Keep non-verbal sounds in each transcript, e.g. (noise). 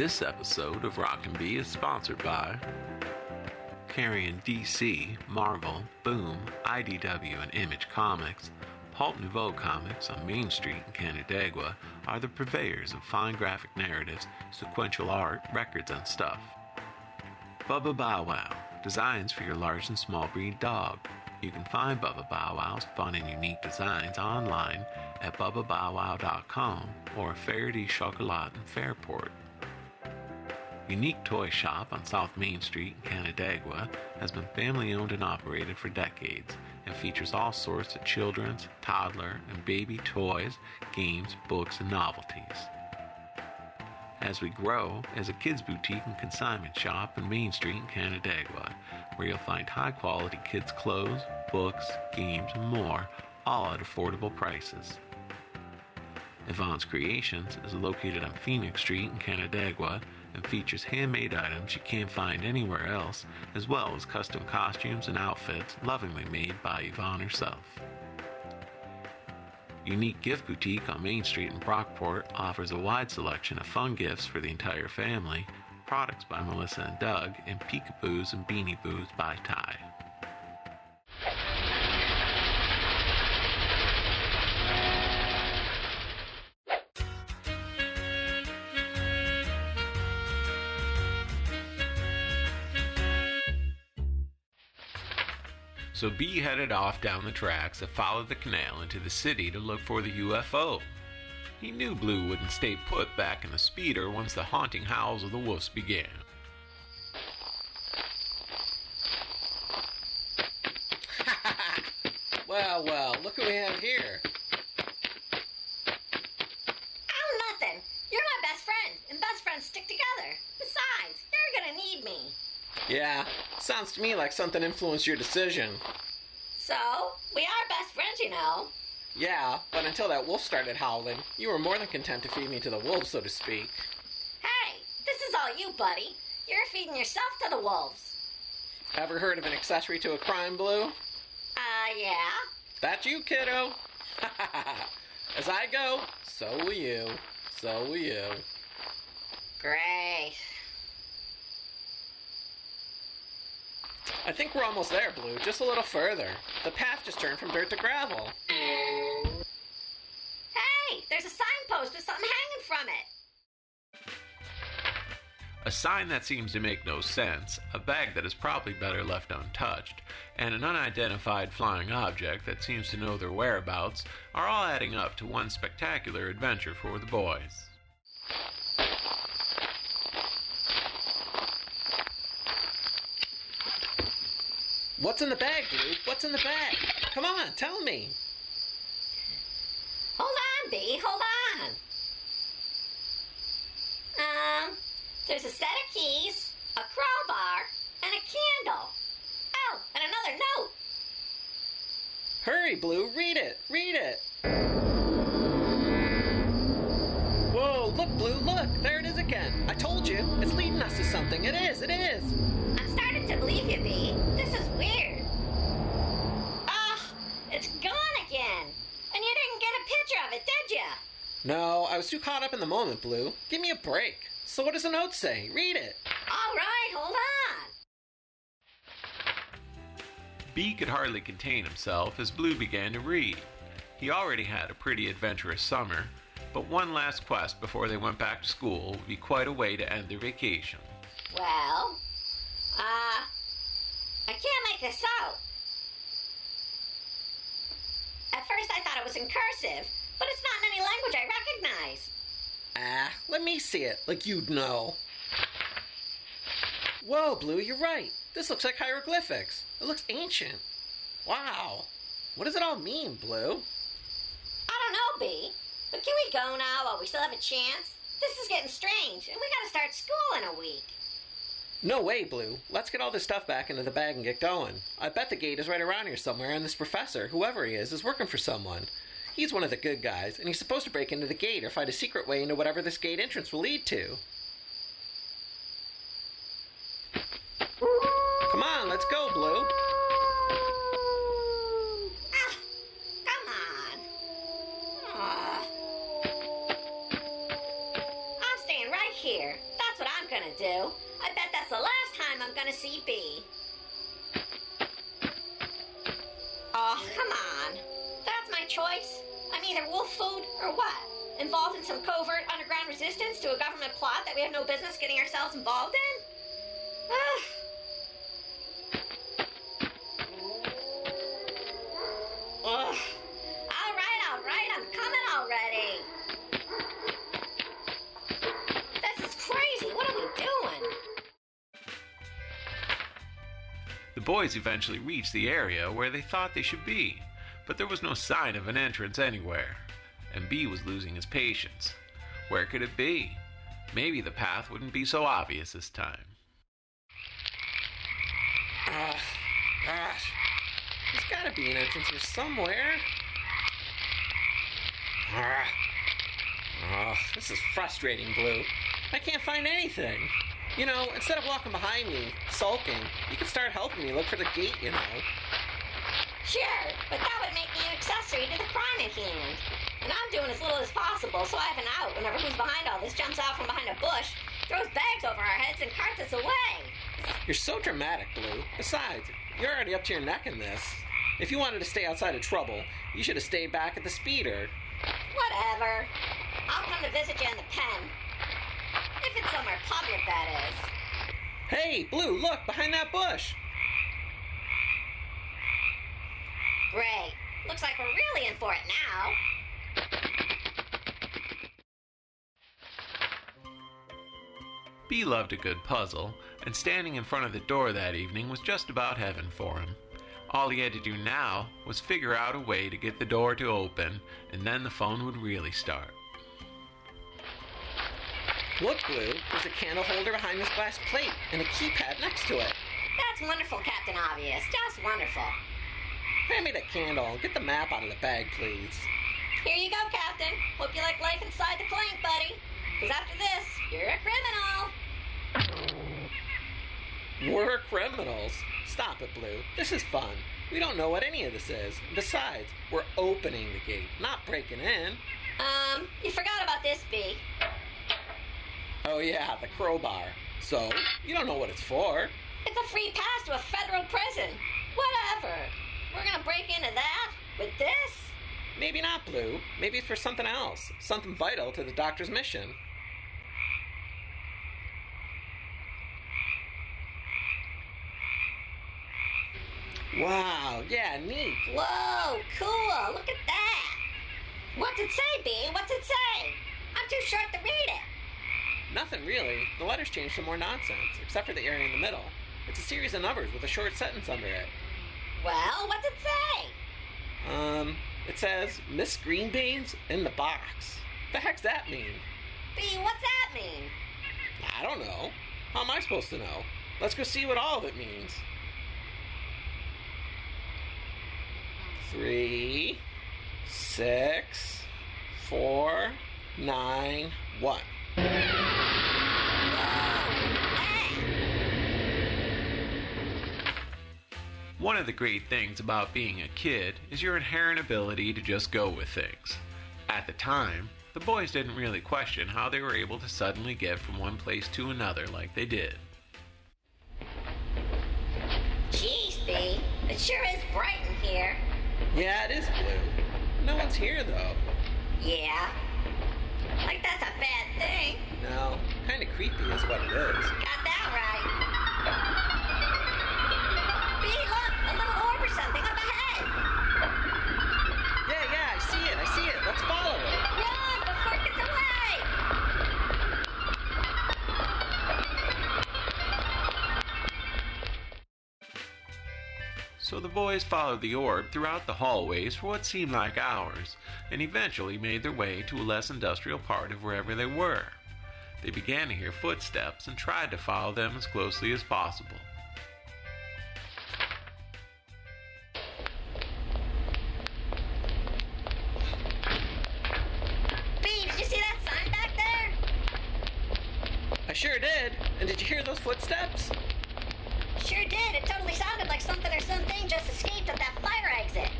This episode of Rock and Bee is sponsored by carrying DC, Marvel, Boom, IDW, and Image Comics. Pulp Nouveau Comics on Main Street in Canandaigua are the purveyors of fine graphic narratives, sequential art, records, and stuff. Bubba Bow Wow, designs for your large and small breed dog. You can find Bubba Bow Wow's fun and unique designs online at bubbabowwow.com or Faraday Chocolat in Fairport. Unique Toy Shop on South Main Street in Canandaigua has been family owned and operated for decades and features all sorts of children's, toddler, and baby toys, games, books, and novelties. As we grow as a kids boutique and consignment shop in Main Street in Canandaigua, where you'll find high quality kids' clothes, books, games, and more, all at affordable prices. Yvonne's Creations is located on Phoenix Street in Canandaigua and features handmade items you can't find anywhere else, as well as custom costumes and outfits lovingly made by Yvonne herself. Unique Gift Boutique on Main Street in Brockport offers a wide selection of fun gifts for the entire family, products by Melissa and Doug, and peekaboos and beanie boos by Ty. So B headed off down the tracks that followed the canal into the city to look for the UFO. He knew Blue wouldn't stay put back in the speeder once the haunting howls of the wolves began. (laughs) well, well, look who we have here. Oh, nothing. You're my best friend, and best friends stick together. Besides, you're gonna need me. Yeah, sounds to me like something influenced your decision. So, we are best friends, you know. Yeah, but until that wolf started howling, you were more than content to feed me to the wolves, so to speak. Hey, this is all you, buddy. You're feeding yourself to the wolves. Ever heard of an accessory to a crime, Blue? Uh, yeah. That's you, kiddo. (laughs) As I go, so will you. So will you. Great. I think we're almost there, Blue. Just a little further. The path just turned from dirt to gravel. Hey, there's a signpost with something hanging from it. A sign that seems to make no sense, a bag that is probably better left untouched, and an unidentified flying object that seems to know their whereabouts are all adding up to one spectacular adventure for the boys. What's in the bag, Blue? What's in the bag? Come on, tell me. Hold on, B. Hold on. Um, there's a set of keys, a crowbar, and a candle. Oh, and another note. Hurry, Blue, read it. Read it. Whoa, look, Blue, look. There it is again. I told you. It's leading us to something. It is, it is. I'm to believe you, B. This is weird. Ah, it's gone again. And you didn't get a picture of it, did you? No, I was too caught up in the moment, Blue. Give me a break. So what does the note say? Read it. All right, hold on. B could hardly contain himself as Blue began to read. He already had a pretty adventurous summer, but one last quest before they went back to school would be quite a way to end their vacation. Well, uh, I can't make this out. At first I thought it was in cursive, but it's not in any language I recognize. Ah, let me see it, like you'd know. Whoa, Blue, you're right. This looks like hieroglyphics. It looks ancient. Wow. What does it all mean, Blue? I don't know, B. But can we go now while we still have a chance? This is getting strange, and we gotta start school in a week. No way, Blue. Let's get all this stuff back into the bag and get going. I bet the gate is right around here somewhere, and this professor, whoever he is, is working for someone. He's one of the good guys, and he's supposed to break into the gate or find a secret way into whatever this gate entrance will lead to. Come on, let's go, Blue. Ah, Ah. I'm gonna do. I bet that's the last time I'm gonna see B. Oh, come on. That's my choice. I'm either wolf food or what? Involved in some covert underground resistance to a government plot that we have no business getting ourselves involved in? Ugh. Ugh. All right, all right, I'm coming already. The boys eventually reached the area where they thought they should be, but there was no sign of an entrance anywhere, and B was losing his patience. Where could it be? Maybe the path wouldn't be so obvious this time. Ah, gosh. There's gotta be an entrance here somewhere. Ah. Oh, this is frustrating, Blue. I can't find anything. You know, instead of walking behind me, sulking, you could start helping me look for the gate, you know. Sure, but that would make me an accessory to the crime at hand. And I'm doing as little as possible, so I have an out whenever who's behind all this jumps out from behind a bush, throws bags over our heads, and carts us away. You're so dramatic, Blue. Besides, you're already up to your neck in this. If you wanted to stay outside of trouble, you should have stayed back at the speeder. Whatever. I'll come to visit you in the pen. If it's somewhere public, that is. Hey, Blue, look, behind that bush. Great. Looks like we're really in for it now. B loved a good puzzle, and standing in front of the door that evening was just about heaven for him. All he had to do now was figure out a way to get the door to open, and then the phone would really start. Look, Blue, there's a candle holder behind this glass plate and a keypad next to it. That's wonderful, Captain Obvious. Just wonderful. Hand me the candle. Get the map out of the bag, please. Here you go, Captain. Hope you like life inside the clank, buddy. Because after this, you're a criminal. We're criminals. Stop it, Blue. This is fun. We don't know what any of this is. Besides, we're opening the gate, not breaking in. Um, you forgot about this, B. Oh, yeah, the crowbar. So, you don't know what it's for. It's a free pass to a federal prison. Whatever. We're gonna break into that with this? Maybe not, Blue. Maybe it's for something else. Something vital to the doctor's mission. Wow, yeah, neat. Whoa, cool. Look at that. What's it say, B? What's it say? I'm too short to read it. Nothing really. The letters change to more nonsense, except for the area in the middle. It's a series of numbers with a short sentence under it. Well, what's it say? Um, it says Miss Greenbeans in the box. The heck's that mean? B, what's that mean? I don't know. How am I supposed to know? Let's go see what all of it means. Three, six, four, nine, one. One of the great things about being a kid is your inherent ability to just go with things. At the time, the boys didn't really question how they were able to suddenly get from one place to another like they did. Jeez, B. It sure is bright in here. Yeah, it is blue. No one's here though. Yeah. Like that's a bad thing. No, kind of creepy is what it is. Got So the boys followed the orb throughout the hallways for what seemed like hours, and eventually made their way to a less industrial part of wherever they were. They began to hear footsteps and tried to follow them as closely as possible. B, did you see that sign back there? I sure did. And did you hear those footsteps? Sure did. It totally sounded like something or something just escaped at that fire exit.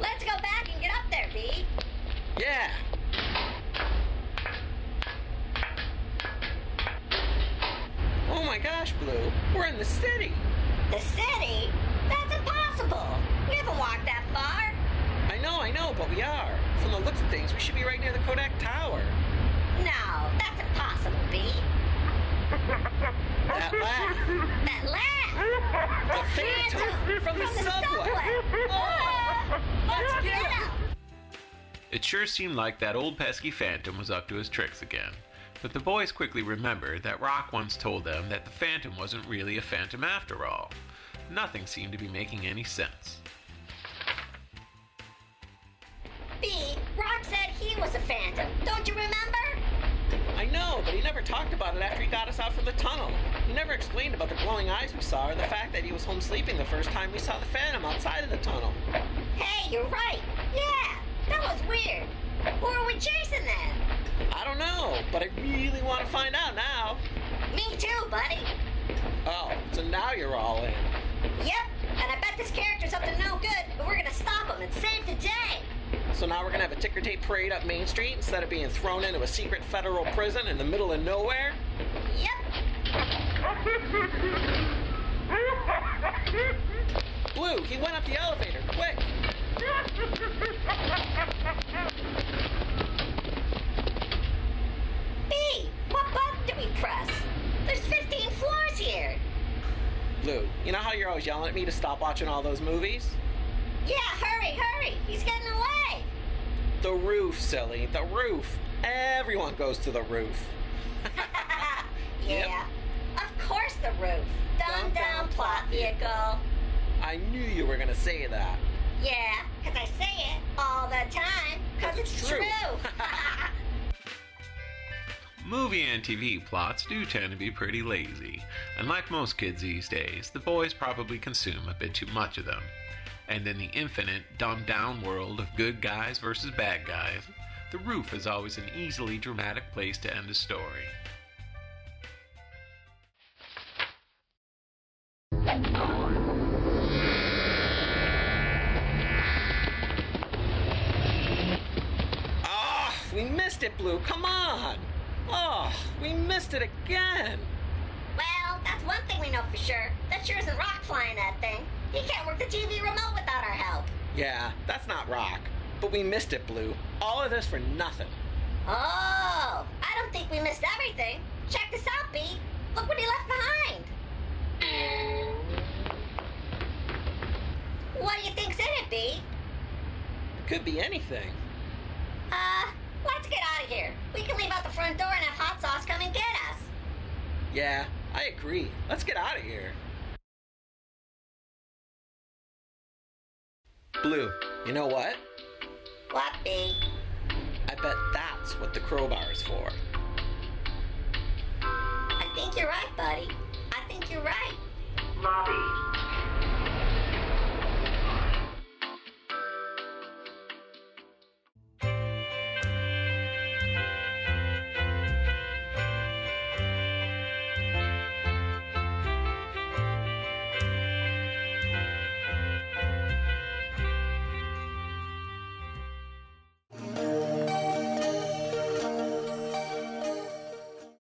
Let's go back and get up there, B. Yeah. Oh my gosh, Blue. We're in the city. The city? That's impossible. We haven't walked that far. I know, I know, but we are. From the looks of things, we should be right near the Kodak Tower. No, that's impossible, B. sure seemed like that old pesky Phantom was up to his tricks again. But the boys quickly remembered that Rock once told them that the Phantom wasn't really a Phantom after all. Nothing seemed to be making any sense. B, Rock said he was a phantom. Don't you remember? I know, but he never talked about it after he got us out from the tunnel. He never explained about the glowing eyes we saw or the fact that he was home sleeping the first time we saw the Phantom outside of the tunnel. Hey, you're right. Yeah, that was weird. Who are we chasing then? I don't know, but I really want to find out now. Me too, buddy. Oh, so now you're all in. Yep, and I bet this character's up to no good, but we're gonna stop him and save the day. So now we're gonna have a ticker tape parade up Main Street instead of being thrown into a secret federal prison in the middle of nowhere? Yep. Blue, he went up the elevator! B, what button do we press? There's 15 floors here. Blue, you know how you're always yelling at me to stop watching all those movies? Yeah, hurry, hurry. He's getting away. The roof, silly, the roof. Everyone goes to the roof. (laughs) yeah. Of course the roof. Dumb Dumb down down plot plot vehicle. I knew you were gonna say that. Yeah, 'cause I say it all the time. 'Cause 'Cause it's it's true. true. (laughs) Movie and TV plots do tend to be pretty lazy, and like most kids these days, the boys probably consume a bit too much of them. And in the infinite, dumbed down world of good guys versus bad guys, the roof is always an easily dramatic place to end a story. We missed it, Blue. Come on. Oh, we missed it again. well, that's one thing we know for sure. That sure isn't Rock flying that thing. He can't work the TV remote without our help. Yeah, that's not rock. But we missed it, Blue. All of this for nothing. Oh, I don't think we missed everything. Check this out, B. Look what he left behind. What do you think's in it, B? It could be anything. Uh, let's get out of here. We can leave out the front door and have hot sauce come and get us. Yeah, I agree. Let's get out of here. Blue, you know what? What, B? I bet that's what the crowbar is for. I think you're right, buddy. I think you're right. Lobby